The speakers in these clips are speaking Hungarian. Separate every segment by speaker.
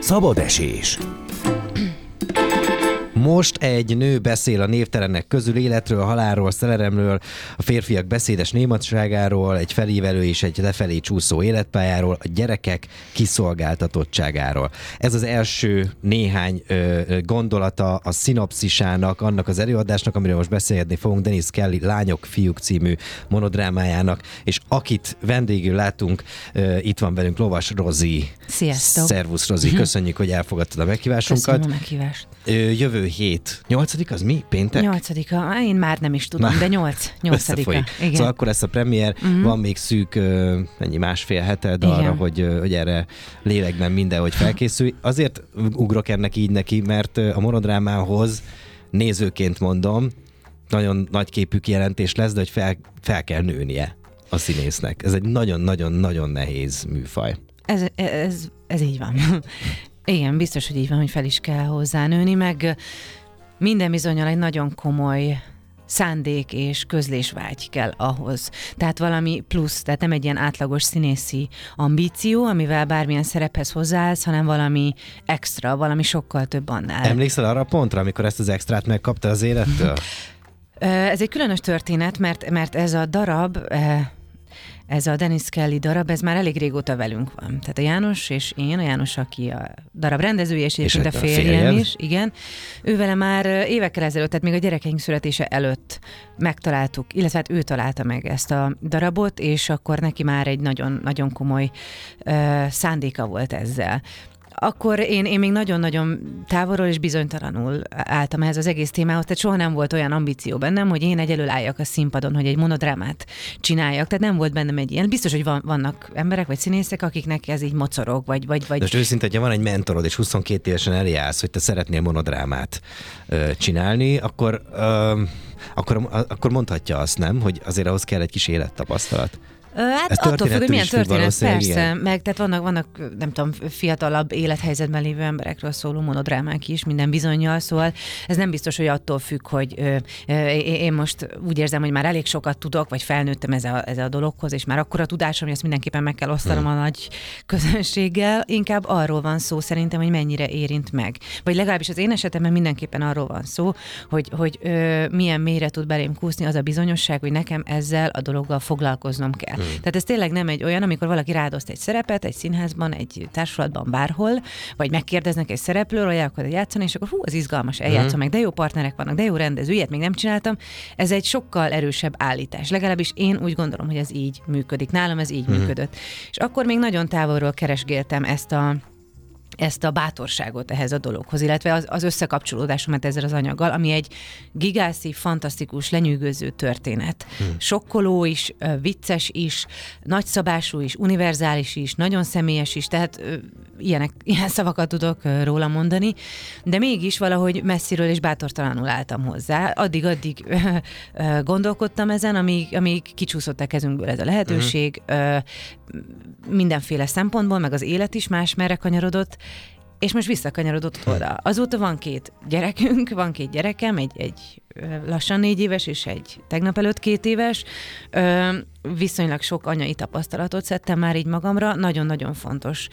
Speaker 1: Szabad esés. Most egy nő beszél a névtelenek közül életről, halálról, szerelemről, a férfiak beszédes nématságáról, egy felívelő és egy lefelé csúszó életpályáról, a gyerekek kiszolgáltatottságáról. Ez az első néhány ö, gondolata a szinopszisának, annak az előadásnak, amiről most beszélgetni fogunk, Denis Kelly Lányok, Fiúk című monodrámájának, és akit vendégül látunk, ö, itt van velünk Lovas Rozi.
Speaker 2: Sziasztok!
Speaker 1: Szervusz Rozi, köszönjük, hogy elfogadtad a meghívásunkat.
Speaker 2: Köszönöm a meghívást.
Speaker 1: Jövő hét. Nyolcadik az mi? Péntek?
Speaker 2: Nyolcadika, én már nem is tudom,
Speaker 1: Na,
Speaker 2: de nyolc, nyolcadika. Igen.
Speaker 1: Szóval akkor lesz a premier, uh-huh. van még szűk ennyi másfél heted arra,
Speaker 2: Igen.
Speaker 1: hogy, hogy erre lélekben mindenhogy felkészülj. Azért ugrok ennek így neki, mert a monodrámához nézőként mondom, nagyon nagy képű kijelentés lesz, de hogy fel, fel kell nőnie a színésznek. Ez egy nagyon-nagyon-nagyon nehéz műfaj.
Speaker 2: Ez, ez, ez így van. Igen, biztos, hogy így van, hogy fel is kell hozzá nőni, meg minden bizonyal egy nagyon komoly szándék és közlésvágy kell ahhoz. Tehát valami plusz, tehát nem egy ilyen átlagos színészi ambíció, amivel bármilyen szerephez hozzáállsz, hanem valami extra, valami sokkal több annál.
Speaker 1: Emlékszel arra a pontra, amikor ezt az extrát megkapta az élettől?
Speaker 2: Ez egy különös történet, mert, mert ez a darab, ez a Dennis Kelly darab, ez már elég régóta velünk van. Tehát a János és én, a János, aki a darab rendezője, és egyébként a férjem is, igen. Ő vele már évekkel ezelőtt, tehát még a gyerekeink születése előtt megtaláltuk, illetve hát ő találta meg ezt a darabot, és akkor neki már egy nagyon, nagyon komoly ö, szándéka volt ezzel akkor én, én még nagyon-nagyon távolról és bizonytalanul álltam ehhez az egész témához, tehát soha nem volt olyan ambíció bennem, hogy én egyelől álljak a színpadon, hogy egy monodrámát csináljak, tehát nem volt bennem egy ilyen. Biztos, hogy van, vannak emberek vagy színészek, akiknek ez így mocorog, vagy, vagy,
Speaker 1: De
Speaker 2: vagy
Speaker 1: most őszinte, hogyha van egy mentorod, és 22 évesen eljársz, hogy te szeretnél monodrámát ö, csinálni, akkor, ö, akkor, akkor mondhatja azt, nem, hogy azért ahhoz kell egy kis élettapasztalat.
Speaker 2: Hát
Speaker 1: Ez
Speaker 2: attól függ, hogy milyen történet, persze,
Speaker 1: igen.
Speaker 2: meg tehát vannak, vannak, nem tudom, fiatalabb élethelyzetben lévő emberekről szóló monodrámák is, minden bizonyal, szóval ez nem biztos, hogy attól függ, hogy ö, ö, én most úgy érzem, hogy már elég sokat tudok, vagy felnőttem ez a, ez a dologhoz, és már akkora tudásom, hogy ezt mindenképpen meg kell osztanom
Speaker 1: Hmm.
Speaker 2: a nagy közönséggel, inkább arról van szó szerintem, hogy mennyire érint meg. Vagy legalábbis az én esetemben mindenképpen arról van szó, hogy, hogy ö, milyen mélyre tud belém kúszni az a bizonyosság, hogy nekem ezzel a dologgal foglalkoznom kell. Hmm. Tehát ez tényleg nem egy olyan, amikor valaki rádoszt egy szerepet egy színházban, egy társulatban, bárhol, vagy megkérdeznek egy szereplőről, hogy el akarod játszani, és akkor hú, az izgalmas, eljátszom
Speaker 1: Mhm.
Speaker 2: meg, de jó partnerek vannak, de jó rendező, ilyet még nem csináltam. Ez egy sokkal erősebb állítás. Legalábbis én úgy gondolom, hogy ez így működik. Nálam ez így működött. És akkor még nagyon távolról keresgéltem ezt a ezt a bátorságot ehhez a dologhoz, illetve az, az összekapcsolódásomat ezzel az anyaggal, ami egy gigászi, fantasztikus, lenyűgöző történet. Hmm. Sokkoló is, vicces is, nagyszabású is, univerzális is, nagyon személyes is, tehát ilyenek, ilyen szavakat tudok róla mondani, de mégis valahogy messziről és bátortalanul álltam hozzá. Addig-addig gondolkodtam ezen, amíg, amíg kicsúszott a kezünkből ez a lehetőség, ö, mindenféle szempontból, meg az élet is más merre kanyarodott, és most visszakanyarodott oda. Azóta van két gyerekünk, van két gyerekem, egy, egy lassan négy éves, és egy tegnap előtt két éves. Ö, viszonylag sok anyai tapasztalatot szedtem már így magamra, nagyon-nagyon fontos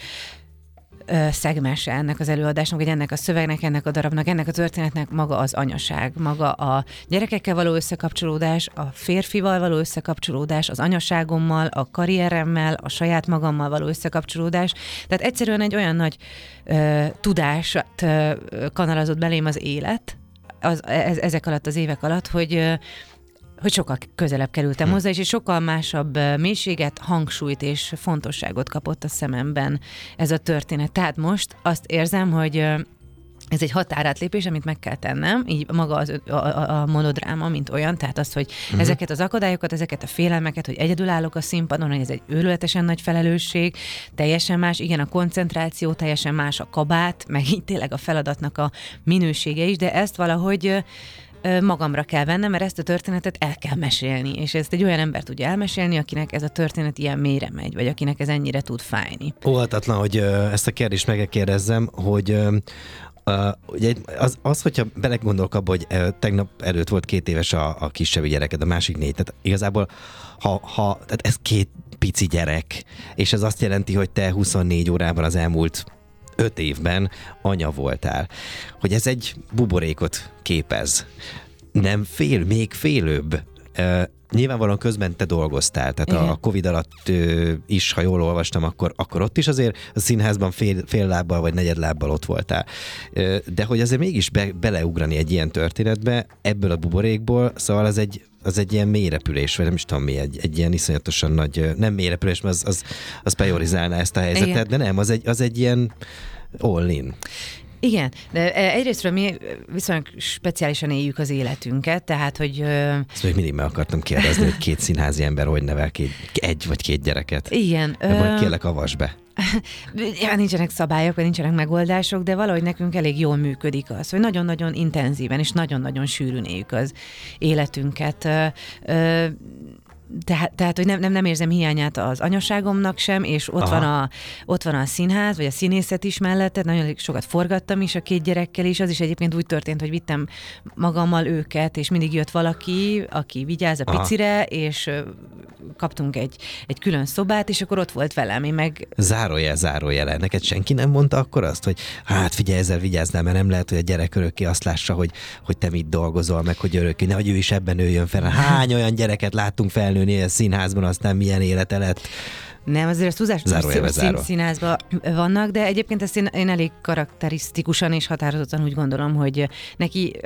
Speaker 2: szegmense ennek az előadásnak, vagy ennek a szövegnek, ennek a darabnak, ennek a történetnek maga az anyaság, maga a gyerekekkel való összekapcsolódás, a férfival való összekapcsolódás, az anyaságommal, a karrieremmel, a saját magammal való összekapcsolódás. Tehát egyszerűen egy olyan nagy ö, tudást ö, kanalazott belém az élet, az, ez, ezek alatt az évek alatt, hogy hogy sokkal közelebb kerültem
Speaker 1: Hm.
Speaker 2: hozzá, és egy sokkal másabb mélységet, hangsúlyt és fontosságot kapott a szememben ez a történet. Tehát most azt érzem, hogy ez egy határátlépés, amit meg kell tennem, így maga az, a, a, a monodráma, mint olyan, tehát az, hogy uh-huh. ezeket az akadályokat, ezeket a félelmeket, hogy egyedül állok a színpadon, hogy ez egy őrületesen nagy felelősség, teljesen más, igen, a koncentráció, teljesen más a kabát, meg így tényleg a feladatnak a minősége is, de ezt valahogy magamra kell vennem, mert ezt a történetet el kell mesélni, és ezt egy olyan ember tudja elmesélni, akinek ez a történet ilyen mélyre megy, vagy akinek ez ennyire tud fájni.
Speaker 1: Óhatatlan, hogy ezt a kérdést megkérdezzem, hogy Uh, ugye az, az, hogyha belegondolok abba, hogy uh, tegnap előtt volt két éves a, a kisebb gyereked, a másik négy, tehát igazából ha, ha tehát ez két pici gyerek, és ez azt jelenti, hogy te 24 órában az elmúlt öt évben anya voltál. Hogy ez egy buborékot képez. Nem fél, még félőbb. Nyilvánvalóan közben te dolgoztál, tehát Igen. a Covid alatt ö, is, ha jól olvastam, akkor, akkor ott is azért a színházban fél, fél lábbal vagy negyed lábbal ott voltál. Ö, de hogy azért mégis be, beleugrani egy ilyen történetbe, ebből a buborékból, szóval az egy, az egy ilyen mélyrepülés, vagy nem is tudom mi, egy, egy ilyen iszonyatosan nagy, nem mélyrepülés, mert az, az, az pejorizálná ezt a helyzetet, Igen. de nem, az egy, az egy ilyen all in.
Speaker 2: Igen, de e, egyrésztről mi viszonylag speciálisan éljük az életünket, tehát, hogy...
Speaker 1: Ezt még mindig meg akartam kérdezni, hogy két színházi ember hogy nevel két, egy vagy két gyereket.
Speaker 2: Igen.
Speaker 1: De majd kérlek, avas be.
Speaker 2: Ja, nincsenek szabályok, vagy nincsenek megoldások, de valahogy nekünk elég jól működik az, hogy nagyon-nagyon intenzíven és nagyon-nagyon sűrűn éljük az életünket tehát, tehát hogy nem, nem, nem érzem hiányát az anyaságomnak sem, és ott van, a, ott van a színház, vagy a színészet is mellette, nagyon sokat forgattam is a két gyerekkel is, az is egyébként úgy történt, hogy vittem magammal őket, és mindig jött valaki, aki vigyáz a Aha. picire, és kaptunk egy, egy külön szobát, és akkor ott volt velem, én meg...
Speaker 1: Zárójel, zárójel. Neked senki nem mondta akkor azt, hogy hát figyelj, ezzel vigyáznál, mert nem lehet, hogy a gyerek örökké azt lássa, hogy, hogy te mit dolgozol, meg hogy örökké, nehogy ő is ebben nőjön fel. Hány olyan gyereket láttunk felnőni a színházban, aztán milyen élete lett.
Speaker 2: Nem, azért ezt túlzás szín, színházban vannak, de egyébként ezt én, én elég karakterisztikusan és határozottan úgy gondolom, hogy neki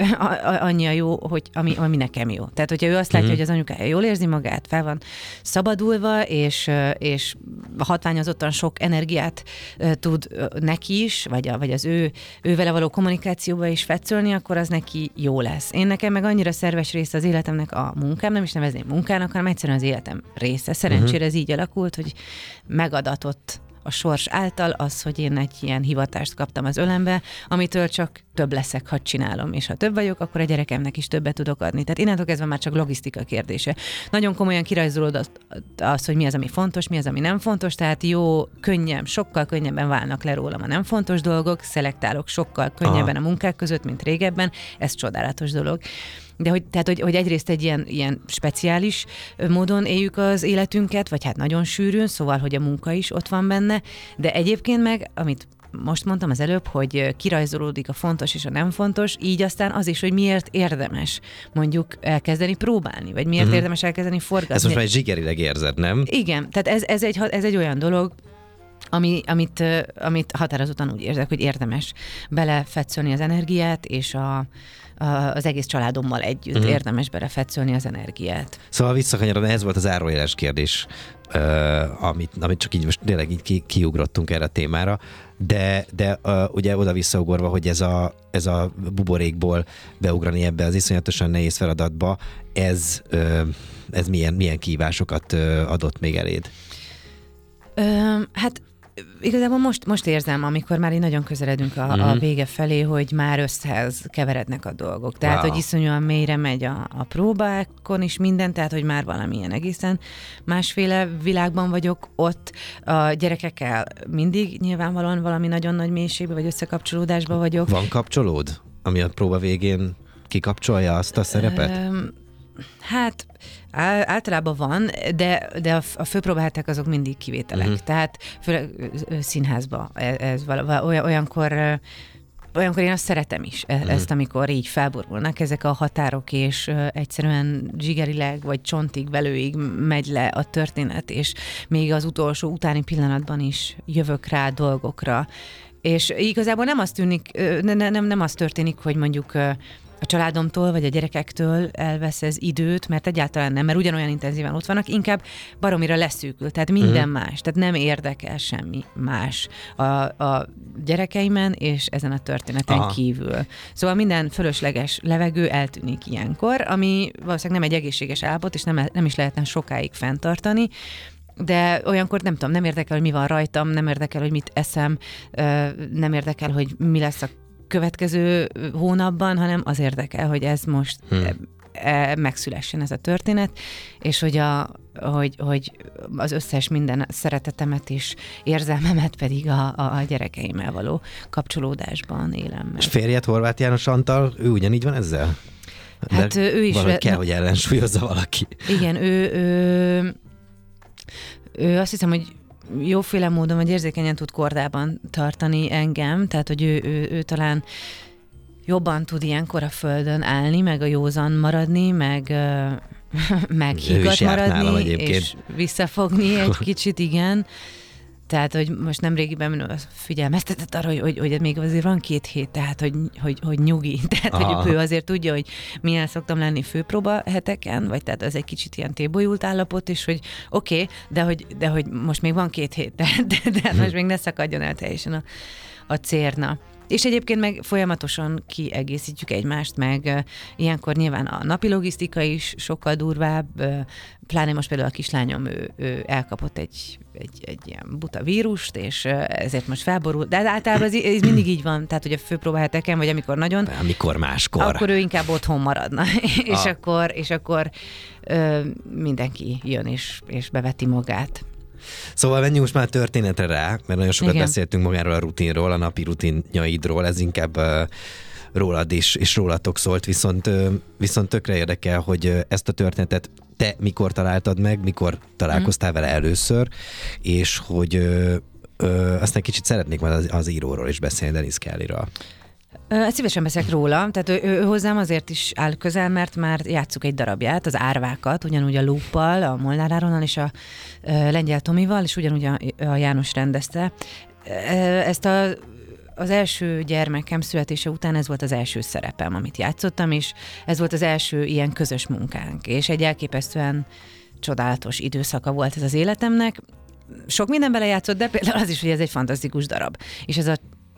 Speaker 2: annyi a jó, hogy ami, ami nekem jó. Tehát, hogyha ő azt látja, mm-hmm. hogy az anyukája jól érzi magát, fel van szabadulva, és, és hatványozottan sok energiát tud neki is, vagy, a, vagy az ő, ő vele való kommunikációba is fetszölni, akkor az neki jó lesz. Én nekem meg annyira szerves része az életemnek a munkám, nem is nevezném munkának, hanem egyszerűen az életem része. Szerencsére uh-huh. ez így alakult, hogy megadatott a sors által az, hogy én egy ilyen hivatást kaptam az ölembe, amitől csak több leszek, ha csinálom, és ha több vagyok, akkor a gyerekemnek is többet tudok adni. Tehát innentől kezdve már csak logisztika kérdése. Nagyon komolyan kirajzolódott az, hogy mi az, ami fontos, mi az, ami nem fontos, tehát jó, könnyen, sokkal könnyebben válnak le rólam a nem fontos dolgok, szelektálok sokkal könnyebben Aha. a munkák között, mint régebben, ez csodálatos dolog. De hogy, tehát, hogy, hogy egyrészt egy ilyen, ilyen speciális módon éljük az életünket, vagy hát nagyon sűrűn, szóval, hogy a munka is ott van benne, de egyébként meg, amit most mondtam az előbb, hogy kirajzolódik a fontos és a nem fontos, így aztán az is, hogy miért érdemes mondjuk elkezdeni próbálni, vagy miért uh-huh. érdemes elkezdeni forgatni.
Speaker 1: Ez most már egy zsigerileg érzed, nem?
Speaker 2: Igen, tehát ez, ez, egy, ez egy olyan dolog, ami, amit, amit határozottan úgy érzek, hogy érdemes belefetszölni az energiát, és a, az egész családommal együtt uh-huh. érdemes belefetszölni az energiát.
Speaker 1: Szóval visszakanyarodni, ez volt az árójeles kérdés, uh, amit, amit csak így most tényleg így ki, kiugrottunk erre a témára, de, de uh, ugye oda visszaugorva, hogy ez a, ez a buborékból beugrani ebbe az iszonyatosan nehéz feladatba, ez, uh, ez milyen, milyen kívásokat uh, adott még eléd?
Speaker 2: Ö, hát igazából most, most érzem, amikor már így nagyon közeledünk a, mm-hmm. a mhm. vége felé, hogy már összehez keverednek a dolgok. Tehát, wow. hogy iszonyúan mélyre megy a, a próbákon is minden, tehát, hogy már valamilyen egészen másféle világban vagyok ott. A gyerekekkel mindig nyilvánvalóan valami nagyon nagy mélységbe vagy összekapcsolódásba vagyok.
Speaker 1: Van kapcsolód, ami a próba végén kikapcsolja azt a szerepet? Um,
Speaker 2: Hát általában van, de, de a főpróbálták azok mindig kivételek. Uh-huh. Tehát főleg színházba ez, ez vala, olyankor olyankor én azt szeretem is, e- ezt, amikor így felborulnak ezek a határok, és egyszerűen zsigerileg vagy csontig, velőig megy le a történet, és még az utolsó utáni pillanatban is jövök rá dolgokra. És igazából nem az tűnik, nem, nem, nem az történik, hogy mondjuk a családomtól vagy a gyerekektől elvesz ez időt, mert egyáltalán nem, mert ugyanolyan intenzíven ott vannak, inkább baromira leszűkül, tehát minden uh-huh. más, tehát nem érdekel semmi más a, a gyerekeimen és ezen a történeten Aha. kívül. Szóval minden fölösleges levegő eltűnik ilyenkor, ami valószínűleg nem egy egészséges állapot, és nem, nem is lehetne sokáig fenntartani, de olyankor nem tudom, nem érdekel, hogy mi van rajtam, nem érdekel, hogy mit eszem, nem érdekel, hogy mi lesz a következő hónapban, hanem az érdekel, hogy ez most hmm. megszülessen ez a történet, és hogy, a, hogy, hogy az összes minden szeretetemet és érzelmemet pedig a, a, a gyerekeimmel való kapcsolódásban élem meg.
Speaker 1: És férjed Horváth János Antal, ő ugyanígy van ezzel?
Speaker 2: Hát ő, ő is...
Speaker 1: Valahogy kell, hogy ellensúlyozza valaki.
Speaker 2: Igen, ő, ő, ő azt hiszem, hogy jóféle módon, vagy érzékenyen tud kordában tartani engem, tehát, hogy ő, ő, ő talán jobban tud ilyenkor a földön állni, meg a józan maradni, meg, meg higgadt maradni, és visszafogni egy kicsit, igen. Tehát, hogy most nem régiben figyelmeztetett arra, hogy, hogy, hogy még azért van két hét, tehát, hogy, hogy, hogy nyugi. Tehát, Aha. hogy ő azért tudja, hogy milyen szoktam lenni főpróba heteken, vagy tehát az egy kicsit ilyen tébolyult állapot, és hogy oké, okay, de, hogy, de hogy most még van két hét, de, de, de hát most még ne szakadjon el teljesen a, a cérna. És egyébként meg folyamatosan kiegészítjük egymást, meg ilyenkor nyilván a napi logisztika is sokkal durvább, pláne most például a kislányom, ő, ő elkapott egy, egy, egy ilyen buta vírust, és ezért most felborult. De általában ez, ez mindig így van, tehát hogy a főpróbaheteken, vagy amikor nagyon...
Speaker 1: Amikor máskor.
Speaker 2: Akkor ő inkább otthon maradna, és ah. akkor, és akkor ö, mindenki jön és, és beveti magát.
Speaker 1: Szóval menjünk most már történetre rá, mert nagyon sokat Igen. beszéltünk magáról a rutinról, a napi rutinjaidról, ez inkább rólad is, és rólatok szólt, viszont, viszont tökre érdekel, hogy ezt a történetet te mikor találtad meg, mikor találkoztál mm. vele először, és hogy ö, ö, aztán kicsit szeretnék majd az, az íróról is beszélni, Denis Kellyről.
Speaker 2: Hát szívesen beszélek róla, tehát ő, ő, hozzám azért is áll közel, mert már játsszuk egy darabját, az árvákat, ugyanúgy a Luppal, a Molnár Áronnal és a Lengyel Tomival, és ugyanúgy a, a János rendezte. Ezt a az első gyermekem születése után ez volt az első szerepem, amit játszottam, és ez volt az első ilyen közös munkánk, és egy elképesztően csodálatos időszaka volt ez az életemnek. Sok minden belejátszott, de például az is, hogy ez egy fantasztikus darab. És ez a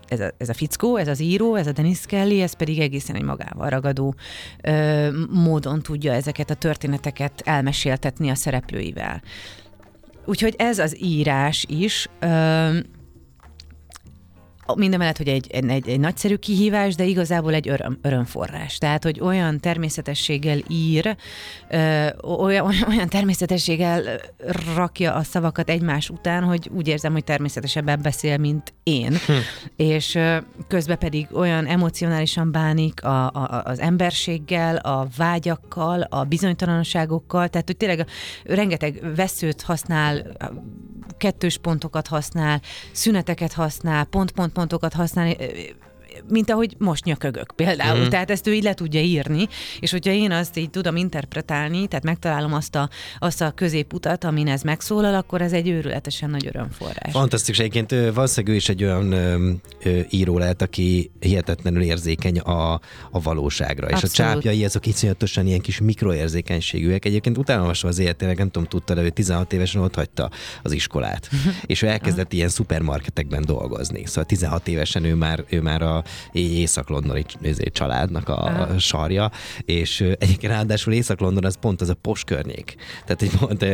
Speaker 2: ez a, ez a fickó, ez az író, ez a Dennis Kelly, ez pedig egészen egy magával ragadó ö, módon tudja ezeket a történeteket elmeséltetni a szereplőivel. Úgyhogy ez az írás is ö, minden mellett, hogy egy, egy, egy nagyszerű kihívás, de igazából egy öröm, örömforrás. Tehát, hogy olyan természetességgel ír, ö, olyan, olyan természetességgel rakja a szavakat egymás után, hogy úgy érzem, hogy természetesebben beszél, mint én. Hm. És ö, közben pedig olyan emocionálisan bánik a, a, az emberséggel, a vágyakkal, a bizonytalanságokkal, tehát, hogy tényleg rengeteg veszőt használ, kettős pontokat használ, szüneteket használ, pont-pont pontokat használni, mint ahogy most nyökögök például. Mm. Tehát ezt ő így le tudja írni, és hogyha én azt így tudom interpretálni, tehát megtalálom azt a, azt a középutat, amin ez megszólal, akkor ez egy őrületesen nagy örömforrás.
Speaker 1: Fantasztikus. Egyébként valószínűleg ő is egy olyan ö, ö, író lehet, aki hihetetlenül érzékeny a, a valóságra. Abszolút. És a csápjai azok iszonyatosan ilyen kis mikroérzékenységűek. Egyébként utána az életének, nem tudom, tudta, de ő 16 évesen ott hagyta az iskolát. és ő elkezdett ilyen szupermarketekben dolgozni. Szóval 16 évesen ő már, ő már a észak-londoni családnak a Aha. sarja, és egyébként ráadásul Észak-London az pont az a pos környék. Tehát egy pont,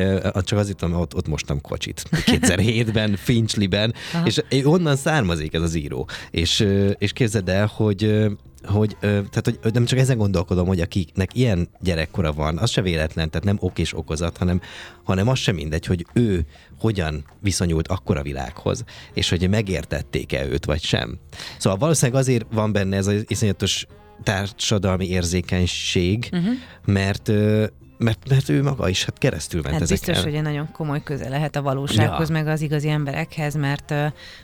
Speaker 1: csak azért tudom, ott, ott mostam kocsit 2007-ben, Finchliben, Aha. és onnan származik ez az író. És, és képzeld el, hogy hogy, tehát, hogy nem csak ezen gondolkodom, hogy akiknek ilyen gyerekkora van, az se véletlen, tehát nem ok és okozat, hanem, hanem az sem mindegy, hogy ő hogyan viszonyult akkor a világhoz, és hogy megértették-e őt, vagy sem. Szóval valószínűleg azért van benne ez az iszonyatos társadalmi érzékenység, uh-huh. mert mert, mert ő maga is hát keresztül ment
Speaker 2: hát
Speaker 1: ezeken.
Speaker 2: biztos, hogy egy nagyon komoly köze lehet a valósághoz, ja. meg az igazi emberekhez, mert,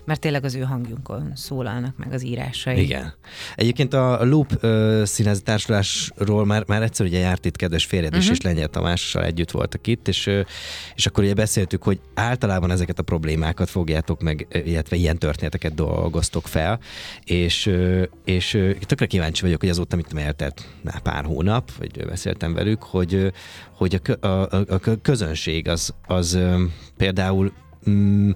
Speaker 2: mert tényleg az ő hangjunkon szólalnak meg az írásai.
Speaker 1: Igen. Egyébként a Loop színházi társulásról már, már egyszer ugye járt itt kedves férjed uh-huh. is, és Lengyel Tamással együtt voltak itt, és, és akkor ugye beszéltük, hogy általában ezeket a problémákat fogjátok meg, illetve ilyen történeteket dolgoztok fel, és, és tökre kíváncsi vagyok, hogy azóta mit eltelt pár hónap, vagy beszéltem velük, hogy hogy a, a, a közönség az, az például mm,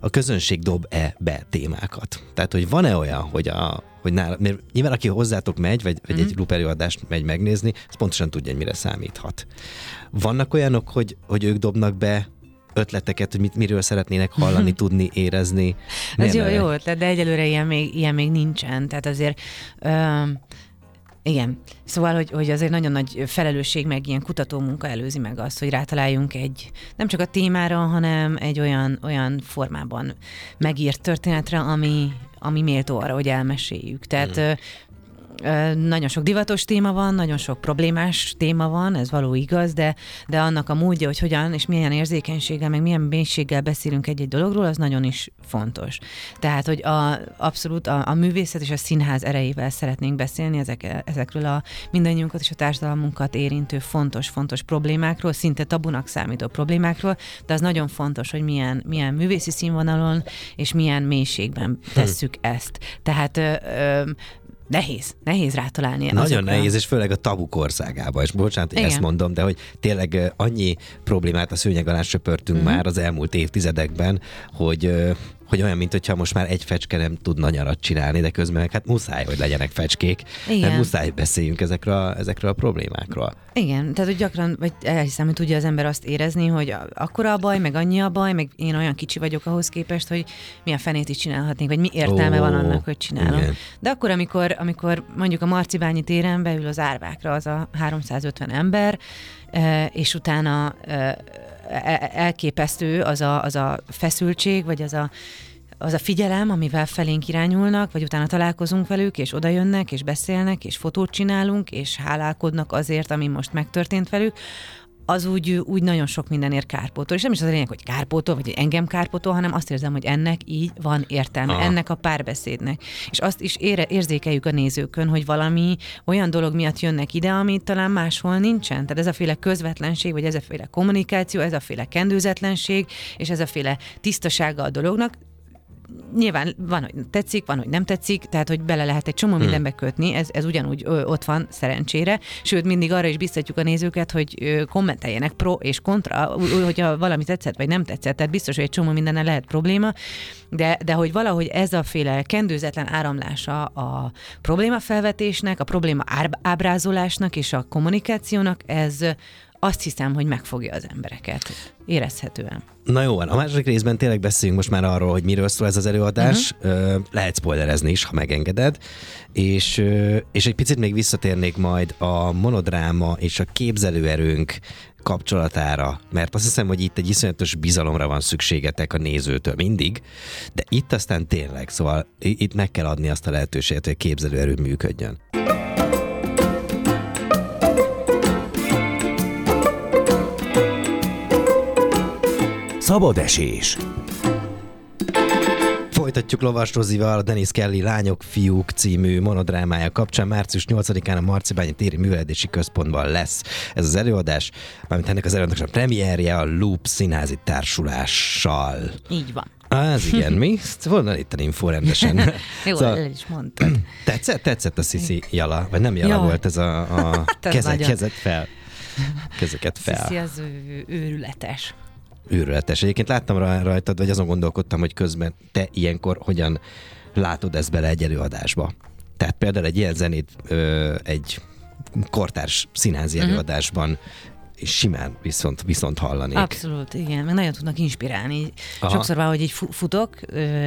Speaker 1: a közönség dob-e be témákat. Tehát, hogy van-e olyan, hogy a, hogy nála, mert nyilván aki hozzátok megy, vagy, vagy mm. egy luperőadást megy megnézni, az pontosan tudja, hogy mire számíthat. Vannak olyanok, hogy, hogy ők dobnak be ötleteket, hogy mit, miről szeretnének hallani, tudni, érezni.
Speaker 2: Ez jó, jó ötlet, de egyelőre ilyen még, ilyen még nincsen. Tehát azért ö, Igen. Szóval, hogy, hogy azért nagyon nagy felelősség, meg ilyen kutatómunka előzi meg azt, hogy rátaláljunk egy, nem csak a témára, hanem egy olyan, olyan formában megírt történetre, ami, ami méltó arra, hogy elmeséljük. Tehát mm nagyon sok divatos téma van, nagyon sok problémás téma van, ez való igaz, de, de annak a módja, hogy hogyan és milyen érzékenységgel, meg milyen mélységgel beszélünk egy-egy dologról, az nagyon is fontos. Tehát, hogy a, abszolút a, a művészet és a színház erejével szeretnénk beszélni ezek, ezekről a mindannyiunkat és a társadalmunkat érintő fontos, fontos problémákról, szinte tabunak számító problémákról, de az nagyon fontos, hogy milyen, milyen művészi színvonalon és milyen mélységben hm. tesszük ezt. Tehát ö, ö, nehéz, nehéz rátalálni.
Speaker 1: Nagyon azokra. nehéz, és főleg a tabuk országában. És bocsánat, hogy ezt mondom, de hogy tényleg annyi problémát a szőnyeg alá söpörtünk uh-huh. már az elmúlt évtizedekben, hogy hogy olyan, mint hogyha most már egy fecske nem tudna nyarat csinálni, de közben hát muszáj, hogy legyenek fecskék, Igen. mert muszáj beszéljünk ezekről a, ezekről a problémákról.
Speaker 2: Igen, tehát hogy gyakran, vagy elhiszem, hogy tudja az ember azt érezni, hogy akkora a baj, meg annyi a baj, meg én olyan kicsi vagyok ahhoz képest, hogy mi a fenét is csinálhatnék, vagy mi értelme oh, van annak, hogy csinálom. Igen. De akkor, amikor, amikor mondjuk a Marcibányi téren beül az árvákra az a 350 ember, és utána E, e, elképesztő az a, az a feszültség, vagy az a, az a figyelem, amivel felénk irányulnak, vagy utána találkozunk velük, és oda jönnek, és beszélnek, és fotót csinálunk, és hálálkodnak azért, ami most megtörtént velük, az úgy, úgy nagyon sok mindenért kárpótol. És nem is az a lényeg, hogy kárpótol, vagy engem kárpótol, hanem azt érzem, hogy ennek így van értelme, Aha. ennek a párbeszédnek. És azt is ére, érzékeljük a nézőkön, hogy valami olyan dolog miatt jönnek ide, ami talán máshol nincsen. Tehát ez a féle közvetlenség, vagy ez a féle kommunikáció, ez a féle kendőzetlenség, és ez a féle tisztasága a dolognak nyilván van, hogy tetszik, van, hogy nem tetszik, tehát, hogy bele lehet egy csomó hmm. mindenbe kötni, ez, ez ugyanúgy ö, ott van szerencsére, sőt, mindig arra is biztatjuk a nézőket, hogy ö, kommenteljenek pro és kontra, hogyha valami tetszett, vagy nem tetszett, tehát biztos, hogy egy csomó mindennel lehet probléma, de, de hogy valahogy ez a féle kendőzetlen áramlása a problémafelvetésnek, a probléma ábrázolásnak és a kommunikációnak, ez azt hiszem, hogy megfogja az embereket érezhetően.
Speaker 1: Na jó, a második részben tényleg beszéljünk most már arról, hogy miről szól ez az előadás. Uh-huh. Lehet spoilerezni is, ha megengeded. És, és egy picit még visszatérnék majd a monodráma és a képzelőerőnk kapcsolatára, mert azt hiszem, hogy itt egy iszonyatos bizalomra van szükségetek a nézőtől mindig, de itt aztán tényleg, szóval itt meg kell adni azt a lehetőséget, hogy a képzelőerő működjön. Szabad esés. Folytatjuk Lovas Rozival a Denis Kelly Lányok, Fiúk című monodrámája kapcsán. Március 8-án a Marcibányi Téri Műveledési Központban lesz ez az előadás, mármint ennek az előadásnak a premierje a Loop színházi társulással.
Speaker 2: Így van.
Speaker 1: Az igen, mi? Volna itt a info rendesen.
Speaker 2: Jó, szóval, el is mondtad.
Speaker 1: Tetszett, tetszett a Sisi jala, vagy nem jala Jó. volt ez a, a kezet, kezet fel. Kezeket fel.
Speaker 2: Sisi az ő, őrületes
Speaker 1: őrületes. Egyébként láttam rajtad, vagy azon gondolkodtam, hogy közben te ilyenkor hogyan látod ezt bele egy előadásba. Tehát például egy ilyen zenét ö, egy kortárs színházi uh-huh. előadásban és simán viszont, viszont hallani.
Speaker 2: Abszolút, igen, meg nagyon tudnak inspirálni. Aha. Sokszor van, hogy így futok,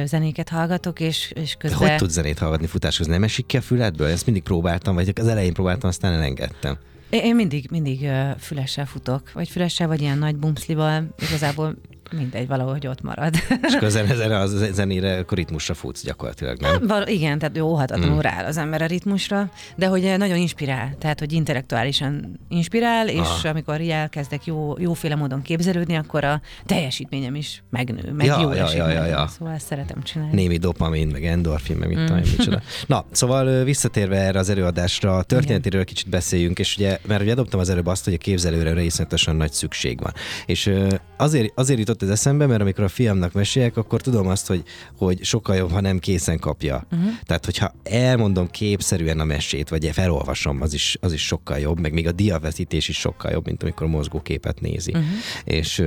Speaker 2: zenéket hallgatok, és, és közben...
Speaker 1: De hogy tudsz zenét hallgatni futás közben? Nem esik ki a füledből? Ezt mindig próbáltam, vagy az elején próbáltam, aztán elengedtem.
Speaker 2: Én mindig, mindig fülessel futok, vagy fülessel, vagy ilyen nagy bumszlival, igazából mindegy, valahogy ott marad.
Speaker 1: És közben ezen a zenére, akkor ritmusra futsz gyakorlatilag, nem?
Speaker 2: Val- igen, tehát jó óhatatlanul mm. rááll az ember a ritmusra, de hogy nagyon inspirál, tehát hogy intellektuálisan inspirál, és Aha. amikor elkezdek jó, jóféle módon képzelődni, akkor a teljesítményem is megnő, meg ja, jó ja, ja, ja, ja. Szóval ezt szeretem csinálni.
Speaker 1: Némi dopamin, meg endorfin, meg mit mm. tudom, micsoda. Na, szóval visszatérve erre az előadásra, a történetéről kicsit beszéljünk, és ugye, mert ugye dobtam az előbb azt, hogy a képzelőre iszonyatosan nagy szükség van. És azért, azért jutott jutott ez eszembe, mert amikor a fiamnak meséljek, akkor tudom azt, hogy, hogy sokkal jobb, ha nem készen kapja. Uh-huh. Tehát, hogyha elmondom képszerűen a mesét, vagy felolvasom, az is, az is sokkal jobb, meg még a diavetítés is sokkal jobb, mint amikor a mozgóképet nézi. Uh-huh. És,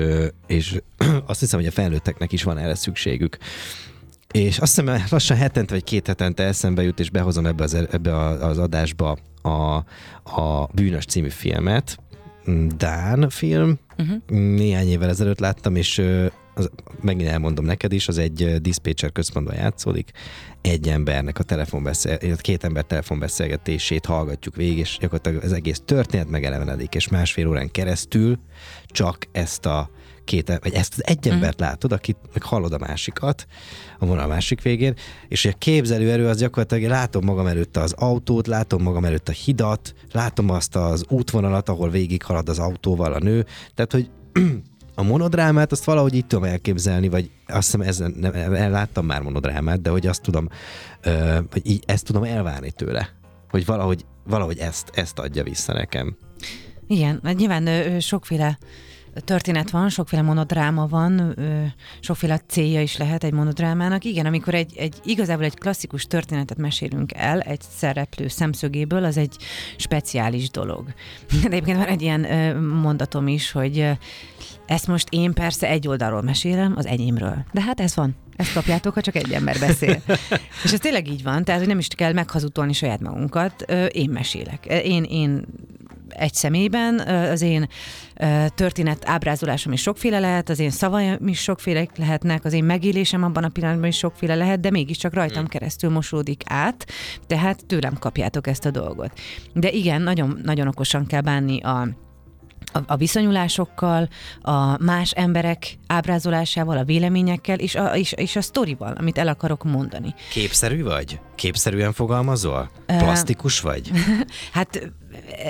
Speaker 1: és azt hiszem, hogy a felnőtteknek is van erre szükségük. És azt hiszem, lassan hetente vagy két hetente eszembe jut, és behozom ebbe az, ebbe az adásba a, a Bűnös című filmet, Dán film, uh-huh. néhány évvel ezelőtt láttam, és az, megint elmondom neked is, az egy dispatcher központban játszódik, egy embernek a telefonbeszél, két ember telefonbeszélgetését hallgatjuk végig, és gyakorlatilag az egész történet megelevenedik, és másfél órán keresztül csak ezt a két, vagy ezt az egy embert látod, akit meg hallod a másikat, a vonal másik végén, és a képzelőerő az gyakorlatilag látom magam előtt az autót, látom magam előtt a hidat, látom azt az útvonalat, ahol végig halad az autóval a nő, tehát hogy a monodrámát azt valahogy így tudom elképzelni, vagy azt hiszem ezen, nem, láttam már monodrámát, de hogy azt tudom, hogy így ezt tudom elvárni tőle, hogy valahogy, valahogy ezt, ezt adja vissza nekem.
Speaker 2: Igen, nyilván sokféle történet van, sokféle monodráma van, sokféle célja is lehet egy monodrámának. Igen, amikor egy, egy igazából egy klasszikus történetet mesélünk el egy szereplő szemszögéből, az egy speciális dolog. De egyébként van egy ilyen mondatom is, hogy ezt most én persze egy oldalról mesélem, az enyémről. De hát ez van. Ezt kapjátok, ha csak egy ember beszél. És ez tényleg így van, tehát hogy nem is kell meghazudtolni saját magunkat. Én mesélek. Én, én egy személyben, az én történet ábrázolásom is sokféle lehet, az én szavaim is sokféle lehetnek, az én megélésem abban a pillanatban is sokféle lehet, de mégiscsak rajtam hmm. keresztül mosódik át, tehát tőlem kapjátok ezt a dolgot. De igen, nagyon, nagyon okosan kell bánni a a, a viszonyulásokkal, a más emberek ábrázolásával, a véleményekkel, és a, és, és a sztorival, amit el akarok mondani.
Speaker 1: Képszerű vagy? Képszerűen fogalmazol? Plastikus vagy?
Speaker 2: hát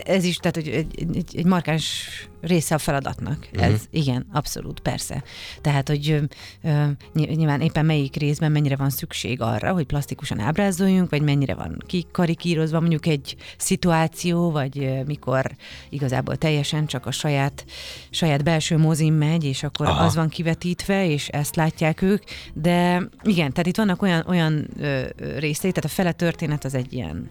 Speaker 2: ez is, tehát hogy egy, egy, egy markáns része a feladatnak. Uh-huh. Ez igen, abszolút, persze. Tehát, hogy ö, nyilván éppen melyik részben mennyire van szükség arra, hogy plastikusan ábrázoljunk, vagy mennyire van kikarikírozva mondjuk egy szituáció, vagy mikor igazából teljesen csak a saját, saját belső mozim megy, és akkor Aha. az van kivetítve, és ezt látják ők. De igen, tehát itt vannak olyan, olyan ö, részei, tehát a fele történet az egy ilyen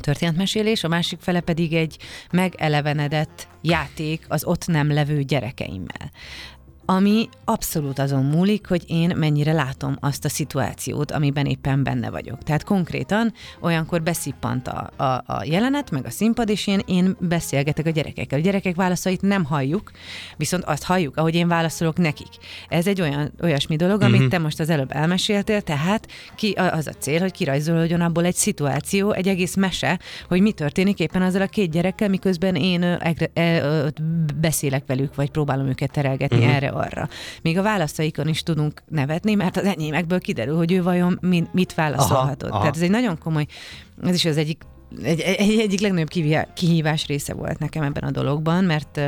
Speaker 2: történetmesélés, a másik fele pedig egy megelevenedett játék az ott nem levő gyerekeimmel ami abszolút azon múlik, hogy én mennyire látom azt a szituációt, amiben éppen benne vagyok. Tehát konkrétan olyankor beszippant a, a, a jelenet, meg a színpad, és én, én beszélgetek a gyerekekkel. A gyerekek válaszait nem halljuk, viszont azt halljuk, ahogy én válaszolok nekik. Ez egy olyan olyasmi dolog, amit uh-huh. te most az előbb elmeséltél, tehát ki, az a cél, hogy kirajzolódjon abból egy szituáció, egy egész mese, hogy mi történik éppen azzal a két gyerekkel, miközben én egre, e, beszélek velük, vagy próbálom őket terelgetni uh-huh. erre arra. Még a válaszaikon is tudunk nevetni, mert az enyémekből kiderül, hogy ő vajon mit válaszolhatott. Aha, aha. Tehát ez egy nagyon komoly, ez is az egyik, egy, egy, egyik legnagyobb kihívás része volt nekem ebben a dologban, mert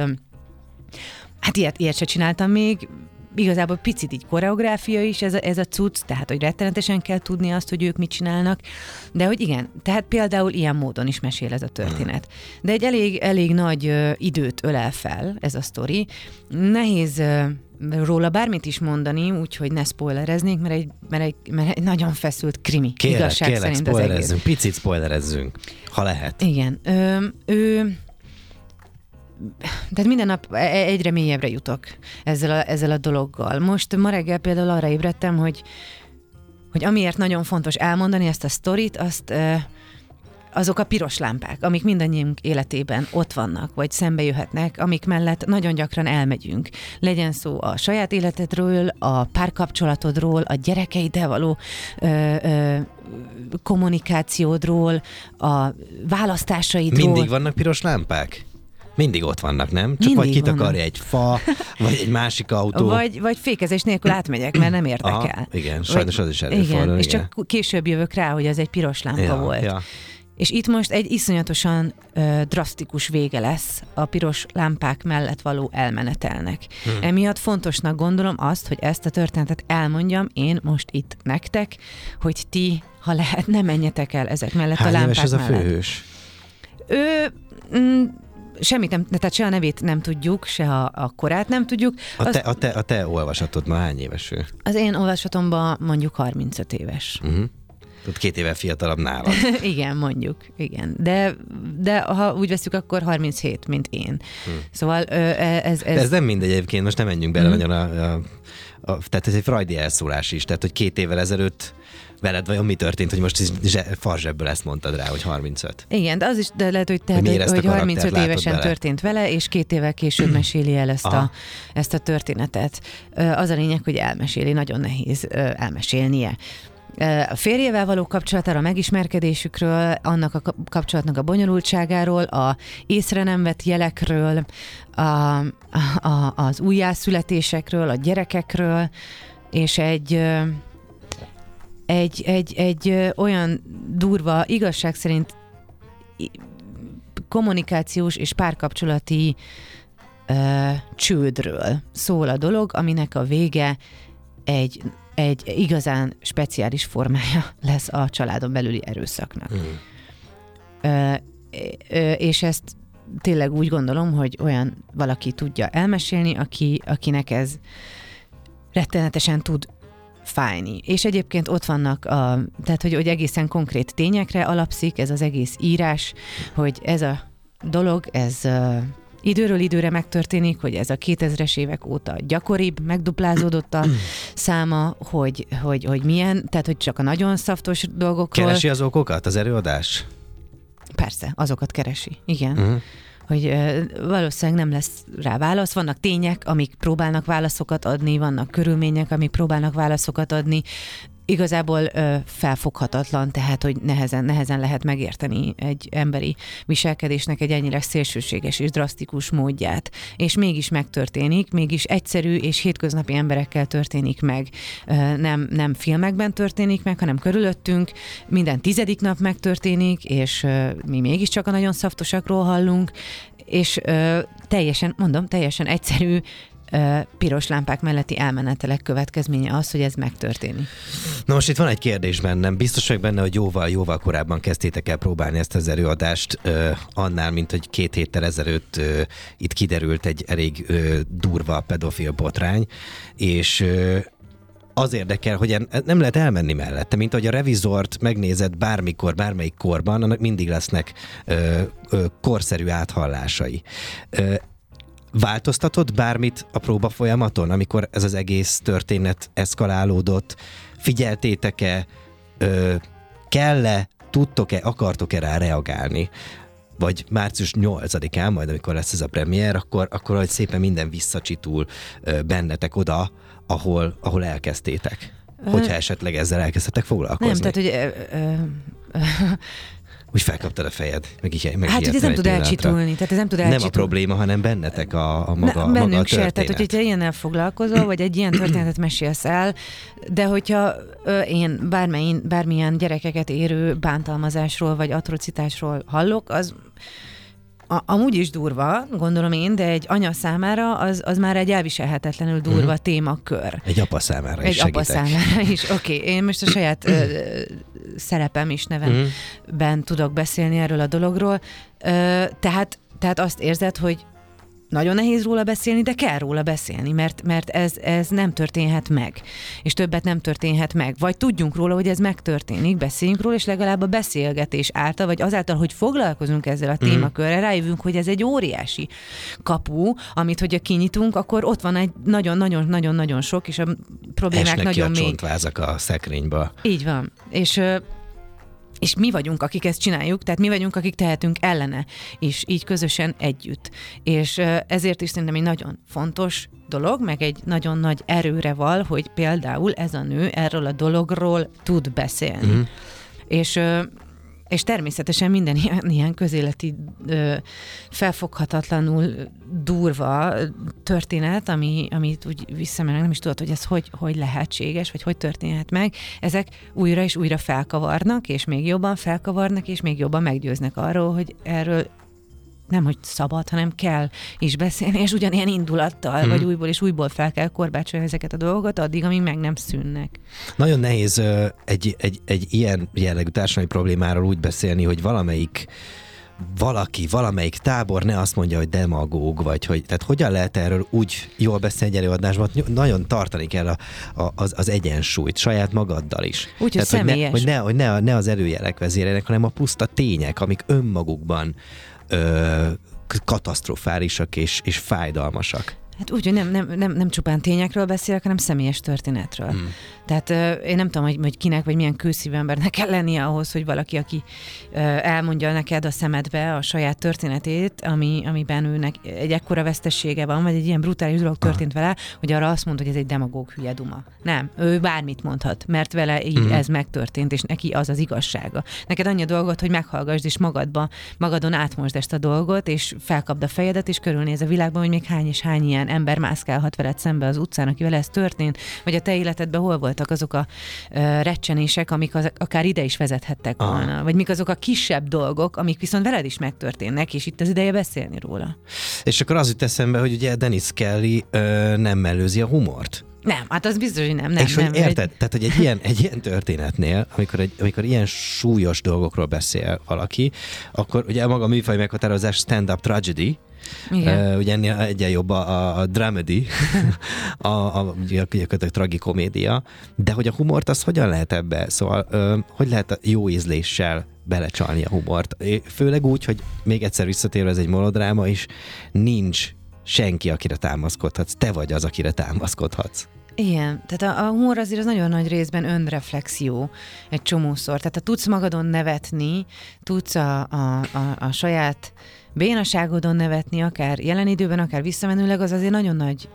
Speaker 2: hát ilyet, ilyet se csináltam még, igazából picit így koreográfia is ez a, ez a cucc, tehát hogy rettenetesen kell tudni azt, hogy ők mit csinálnak, de hogy igen, tehát például ilyen módon is mesél ez a történet. De egy elég, elég nagy ö, időt ölel fel ez a sztori. Nehéz ö, róla bármit is mondani, úgyhogy ne spoilereznék, mert egy, mert egy, mert egy nagyon feszült krimi.
Speaker 1: Kérlek, igazság kérlek, szerint az egész. picit spoilerezzünk, ha lehet.
Speaker 2: Igen. Ö, ő tehát minden nap e- e- egyre mélyebbre jutok ezzel a, ezzel a dologgal. Most ma reggel például arra ébredtem, hogy, hogy amiért nagyon fontos elmondani ezt a sztorit, azt azok a piros lámpák, amik mindannyiunk életében ott vannak, vagy szembe jöhetnek, amik mellett nagyon gyakran elmegyünk. Legyen szó a saját életedről, a párkapcsolatodról, a gyerekeiddel való ö, ö, kommunikációdról, a választásaidról.
Speaker 1: Mindig vannak piros lámpák? Mindig ott vannak, nem? Csak Mindig vagy kitakarja egy fa, vagy egy másik autó.
Speaker 2: Vagy, vagy fékezés nélkül átmegyek, mert nem érdekel.
Speaker 1: Igen, sajnos vagy, az is előfordul.
Speaker 2: Igen, és igen. csak később jövök rá, hogy ez egy piros lámpa ja, volt. Ja. És itt most egy iszonyatosan ö, drasztikus vége lesz a piros lámpák mellett való elmenetelnek. Hmm. Emiatt fontosnak gondolom azt, hogy ezt a történetet elmondjam én most itt nektek, hogy ti, ha lehet, ne menjetek el ezek mellett
Speaker 1: Hány
Speaker 2: a lámpák
Speaker 1: éves ez mellett. a főhős?
Speaker 2: Ő mm, semmit nem, tehát se a nevét nem tudjuk, se a, a korát nem tudjuk.
Speaker 1: A te, a te, a te olvasatod ma hány éves ő?
Speaker 2: Az én olvasatomban mondjuk 35 éves. Uh-huh.
Speaker 1: Tud két éve fiatalabb nálad.
Speaker 2: igen, mondjuk, igen. De, de ha úgy veszük, akkor 37, mint én. Hm. Szóval ez, ez...
Speaker 1: ez nem mindegy egyébként, most nem menjünk bele hm. nagyon a, a, a, tehát ez egy frajdi elszólás is, tehát hogy két évvel ezelőtt veled vajon mi történt, hogy most farzsebből ezt mondtad rá, hogy 35?
Speaker 2: Igen, de az is de lehet, hogy, tehát, hogy, hogy 35 évesen vele? történt vele, és két évvel később meséli el ezt, a, ezt a történetet. Az a lényeg, hogy elmeséli, nagyon nehéz elmesélnie a férjével való kapcsolatára, a megismerkedésükről, annak a kapcsolatnak a bonyolultságáról, a észre nem vett jelekről, a, a, az újjászületésekről, a gyerekekről, és egy egy, egy, egy olyan durva, igazság szerint kommunikációs és párkapcsolati ö, csődről szól a dolog, aminek a vége egy, egy igazán speciális formája lesz a családon belüli erőszaknak. Mm. Ö, ö, és ezt tényleg úgy gondolom, hogy olyan valaki tudja elmesélni, aki, akinek ez rettenetesen tud fájni. És egyébként ott vannak, a, tehát hogy, hogy egészen konkrét tényekre alapszik ez az egész írás, hogy ez a dolog, ez időről időre megtörténik, hogy ez a 2000-es évek óta gyakoribb, megduplázódott a száma, hogy, hogy, hogy milyen, tehát hogy csak a nagyon szaftos dolgokról.
Speaker 1: Keresi az okokat az előadás?
Speaker 2: Persze, azokat keresi, igen. Uh-huh hogy valószínűleg nem lesz rá válasz. Vannak tények, amik próbálnak válaszokat adni, vannak körülmények, amik próbálnak válaszokat adni, igazából ö, felfoghatatlan, tehát hogy nehezen, nehezen lehet megérteni egy emberi viselkedésnek egy ennyire szélsőséges és drasztikus módját. És mégis megtörténik, mégis egyszerű és hétköznapi emberekkel történik meg. Ö, nem, nem filmekben történik meg, hanem körülöttünk. Minden tizedik nap megtörténik, és ö, mi mégiscsak a nagyon szaftosakról hallunk, és ö, teljesen, mondom, teljesen egyszerű piros lámpák melletti elmenetelek következménye az, hogy ez megtörténik.
Speaker 1: Na most itt van egy kérdés bennem. Biztos vagyok benne, hogy jóval, jóval korábban kezdtétek el próbálni ezt az előadást, annál, mint hogy két héttel ezelőtt itt kiderült egy elég durva pedofil botrány, és az érdekel, hogy nem lehet elmenni mellette, mint hogy a revizort megnézed bármikor, bármelyik korban, annak mindig lesznek ö, ö, korszerű áthallásai. Ö, Változtatott bármit a próba folyamaton, amikor ez az egész történet eszkalálódott? Figyeltétek-e? Ö, kell-e? Tudtok-e? Akartok-e rá reagálni? vagy március 8-án, majd amikor lesz ez a premier, akkor, akkor hogy szépen minden visszacsitul bennetek oda, ahol, ahol elkezdtétek. Hogyha esetleg ezzel elkezdtetek foglalkozni.
Speaker 2: Nem, tehát hogy
Speaker 1: úgy felkaptad a fejed, meg így meg
Speaker 2: Hát, hogy ez nem tud elcsitulni, tehát ez nem tud elcsitulni.
Speaker 1: Nem a probléma, hanem bennetek a, a maga,
Speaker 2: ne,
Speaker 1: maga a
Speaker 2: se, tehát hogyha ilyennel foglalkozol, vagy egy ilyen történetet mesélsz el, de hogyha ö, én bármilyen, bármilyen gyerekeket érő bántalmazásról, vagy atrocitásról hallok, az a, amúgy is durva, gondolom én, de egy anya számára az, az már egy elviselhetetlenül durva uh-huh. témakör.
Speaker 1: Egy apa számára
Speaker 2: egy
Speaker 1: is Egy
Speaker 2: apa számára is, oké. Okay. Én most a saját ö, szerepem is nevemben uh-huh. tudok beszélni erről a dologról. Ö, tehát, tehát azt érzed, hogy nagyon nehéz róla beszélni, de kell róla beszélni, mert, mert ez, ez nem történhet meg, és többet nem történhet meg. Vagy tudjunk róla, hogy ez megtörténik, beszéljünk róla, és legalább a beszélgetés által, vagy azáltal, hogy foglalkozunk ezzel a mhm. témakörrel, rájövünk, hogy ez egy óriási kapu, amit, hogyha kinyitunk, akkor ott van egy nagyon-nagyon-nagyon-nagyon sok, és a problémák
Speaker 1: Esnek
Speaker 2: nagyon
Speaker 1: ki a még. a szekrénybe.
Speaker 2: Így van. És és mi vagyunk, akik ezt csináljuk, tehát mi vagyunk, akik tehetünk ellene, és így közösen együtt. És ezért is szerintem egy nagyon fontos dolog, meg egy nagyon nagy erőre val, hogy például ez a nő erről a dologról tud beszélni. Mm. És és természetesen minden ilyen, ilyen közéleti ö, felfoghatatlanul durva történet, ami, amit úgy visszamenek, nem is tudod, hogy ez hogy, hogy lehetséges, vagy hogy történhet meg, ezek újra és újra felkavarnak, és még jobban felkavarnak, és még jobban meggyőznek arról, hogy erről nem, hogy szabad, hanem kell is beszélni, és ugyanilyen indulattal, hmm. vagy újból és újból fel kell korbácsolni ezeket a dolgokat, addig, amíg meg nem szűnnek.
Speaker 1: Nagyon nehéz egy, egy, egy ilyen jellegű társadalmi problémáról úgy beszélni, hogy valamelyik valaki, valamelyik tábor ne azt mondja, hogy demagóg, vagy hogy, tehát hogyan lehet erről úgy jól beszélni egy előadásban, nagyon tartani kell a, a, az, az egyensúlyt saját magaddal is.
Speaker 2: Úgy,
Speaker 1: tehát,
Speaker 2: hogy
Speaker 1: ne, hogy, ne, hogy ne, ne az előjelek vezérelnek, hanem a puszta tények, amik önmagukban ö, katasztrofálisak és, és fájdalmasak.
Speaker 2: Hát úgy, hogy nem, nem, nem, nem csupán tényekről beszélek, hanem személyes történetről. Hmm. Tehát uh, én nem tudom, hogy, hogy kinek, vagy milyen kőszívű embernek kell lennie ahhoz, hogy valaki, aki uh, elmondja neked a szemedbe a saját történetét, ami, amiben őnek egy ekkora vesztessége van, vagy egy ilyen brutális dolog történt vele, hogy arra azt mond, hogy ez egy demagóg hülye duma. Nem, ő bármit mondhat, mert vele így hmm. ez megtörtént, és neki az az igazsága. Neked annyi a dolgot, hogy meghallgassd, és magadba, magadon átmosd ezt a dolgot, és felkapd a fejedet, és körülnéz a világban, hogy még hány és hány ilyen ember mászkálhat veled szembe az utcán, akivel ez történt, vagy a te életedben hol voltak azok a uh, recsenések, amik az, akár ide is vezethettek Aha. volna, vagy mik azok a kisebb dolgok, amik viszont veled is megtörténnek, és itt az ideje beszélni róla.
Speaker 1: És akkor az jut eszembe, hogy ugye Dennis Kelly uh, nem mellőzi a humort.
Speaker 2: Nem, hát az biztos, hogy nem. nem
Speaker 1: és
Speaker 2: nem,
Speaker 1: hogy érted, egy... tehát hogy egy ilyen, egy ilyen történetnél, amikor, egy, amikor ilyen súlyos dolgokról beszél valaki, akkor ugye maga a műfaj meghatározás stand-up tragedy, igen. Uh, ugye ennél egyen jobb a, a dramedy, a, a, a, a tragikomédia, de hogy a humort az hogyan lehet ebbe? Szóval uh, hogy lehet a jó ízléssel belecsalni a humort? Főleg úgy, hogy még egyszer visszatérve ez egy monodráma, és nincs senki, akire támaszkodhatsz. Te vagy az, akire támaszkodhatsz.
Speaker 2: Igen, tehát a, a humor azért az nagyon nagy részben önreflexió egy csomószor. Tehát ha tudsz magadon nevetni, tudsz a, a, a, a saját bénaságodon nevetni, akár jelen időben, akár visszamenőleg, az azért nagyon nagy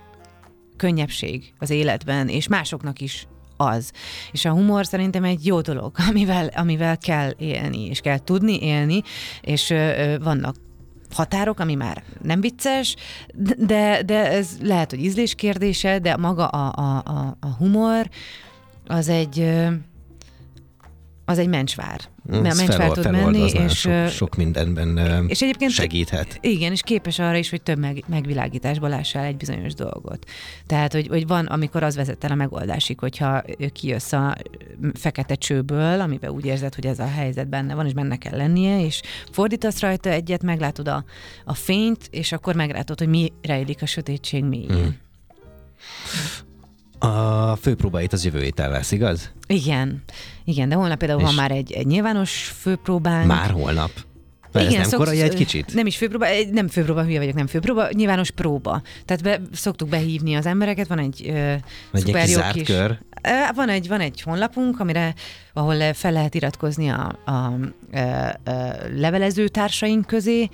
Speaker 2: könnyebbség az életben, és másoknak is az. És a humor szerintem egy jó dolog, amivel, amivel kell élni, és kell tudni élni, és ö, vannak határok, ami már nem vicces, de, de ez lehet, hogy ízlés kérdése, de maga a, a, a, a humor az egy az egy mencsvár.
Speaker 1: Mm, Mert mencsvár tud menni, és sok, sok mindenben és egyébként segíthet.
Speaker 2: Igen, és képes arra is, hogy több meg, megvilágításba lássál egy bizonyos dolgot. Tehát, hogy, hogy van, amikor az vezet el a megoldásig, hogyha kijössz a fekete csőből, amiben úgy érzed, hogy ez a helyzet benne van, és benne kell lennie, és fordítasz rajta egyet, meglátod a, a fényt, és akkor meglátod, hogy mi rejlik a sötétség mélyén. Mm.
Speaker 1: A főpróbáit az jövő héten lesz, igaz?
Speaker 2: Igen. Igen, de holnap például És van már egy, egy nyilvános főpróbánk.
Speaker 1: Már holnap? Mert Igen, ez nem korai egy kicsit?
Speaker 2: Nem is főpróba, nem főpróba, hülye vagyok, nem főpróba, nyilvános próba. Tehát be, szoktuk behívni az embereket, van egy uh, szuper jó kis... Kör. Van egy, van egy honlapunk, amire, ahol fel lehet iratkozni a, a, a, a levelező társaink közé,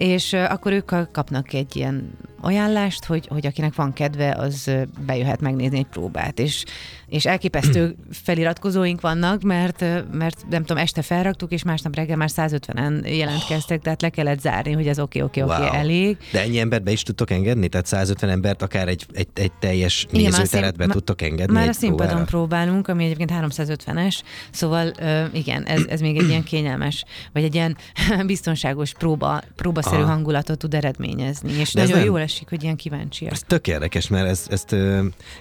Speaker 2: és akkor ők kapnak egy ilyen ajánlást, hogy, hogy akinek van kedve, az bejöhet megnézni egy próbát, és, és elképesztő feliratkozóink vannak, mert, mert nem tudom, este felraktuk, és másnap reggel már 150-en jelentkeztek, tehát le kellett zárni, hogy ez oké, oké, oké, elég.
Speaker 1: De ennyi embert be is tudtok engedni? Tehát 150 embert akár egy, egy, egy teljes nézőteretbe tudtok engedni?
Speaker 2: Már a színpadon próbára? próbálunk, ami egyébként 350-es, szóval igen, ez, ez még egy ilyen kényelmes, vagy egy ilyen biztonságos próba, próbaszerű Aha. hangulatot tud eredményezni, és De nagyon nem... jól esik, hogy ilyen kíváncsiak.
Speaker 1: Ez tök érdekes, mert ezt, ezt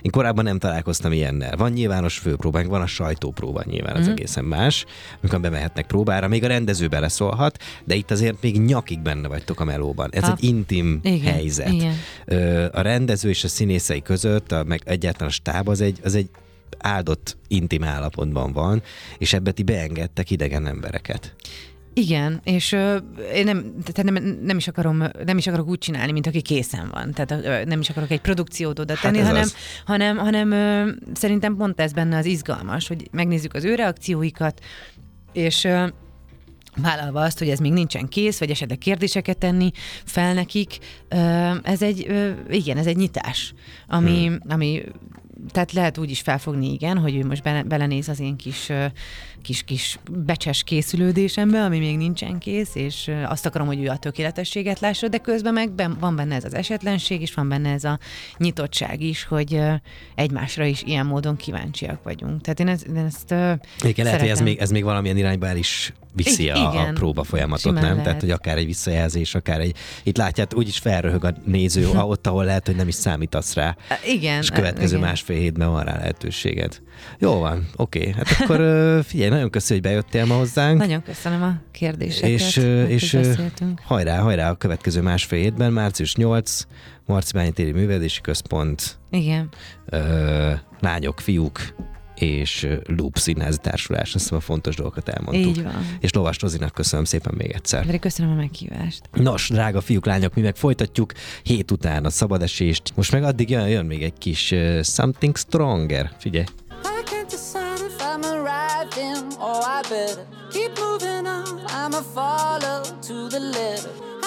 Speaker 1: én korábban nem találkoztam ilyennel. Van nyilvános főpróbánk, van a sajtópróba nyilván, az mm. egészen más, amikor bemehetnek próbára, még a rendező beleszólhat, de itt azért még nyakig benne vagytok a melóban. Ez a... egy intim igen, helyzet. Igen. A rendező és a színészei között, a, meg egyáltalán a stáb az egy, az egy áldott intim állapotban van, és ebbe ti beengedtek idegen embereket.
Speaker 2: Igen, és ö, én nem, tehát nem, nem, is akarom, nem is akarok úgy csinálni, mint aki készen van. Tehát ö, nem is akarok egy produkciót oda tenni, hát hanem, az. hanem, hanem ö, szerintem pont ez benne az izgalmas, hogy megnézzük az ő reakcióikat, és ö, vállalva azt, hogy ez még nincsen kész, vagy esetleg kérdéseket tenni fel nekik, ez egy, igen, ez egy nyitás, ami, hmm. ami tehát lehet úgy is felfogni, igen, hogy ő most bele, belenéz az én kis, kis, kis becses készülődésembe, ami még nincsen kész, és azt akarom, hogy ő a tökéletességet lássa, de közben meg ben, van benne ez az esetlenség, és van benne ez a nyitottság is, hogy egymásra is ilyen módon kíváncsiak vagyunk. Tehát én, ezt, én ezt
Speaker 1: Igen, lehet, hogy ez még, ez még valamilyen irányba el is viszi I- a, a próba folyamatot, nem? Lehet. Tehát, hogy akár egy visszajelzés, akár egy... Itt látját, úgyis felröhög a néző ott, ahol lehet, hogy nem is számítasz rá.
Speaker 2: Igen.
Speaker 1: És következő igen. más másfél hétben van rá lehetőséged. Jó van, oké. Okay. Hát akkor figyelj, nagyon köszönöm, hogy bejöttél ma hozzánk.
Speaker 2: Nagyon köszönöm a kérdéseket.
Speaker 1: És, és hajrá, hajrá a következő másfél hétben, március 8, Marcibányi téri művelési központ,
Speaker 2: Igen.
Speaker 1: ö, lányok, fiúk és Loop színházi társulás. Azt hiszem a fontos dolgokat elmondtuk.
Speaker 2: Így van.
Speaker 1: És Lovas Rozinak köszönöm szépen még egyszer.
Speaker 2: Pedig köszönöm a meghívást.
Speaker 1: Nos, drága fiúk, lányok, mi meg folytatjuk hét után a szabadesést. Most meg addig jön, jön még egy kis uh, Something Stronger. Figyelj!
Speaker 3: I can't decide if I'm a right them or I better keep moving on. I'm a follow to the letter.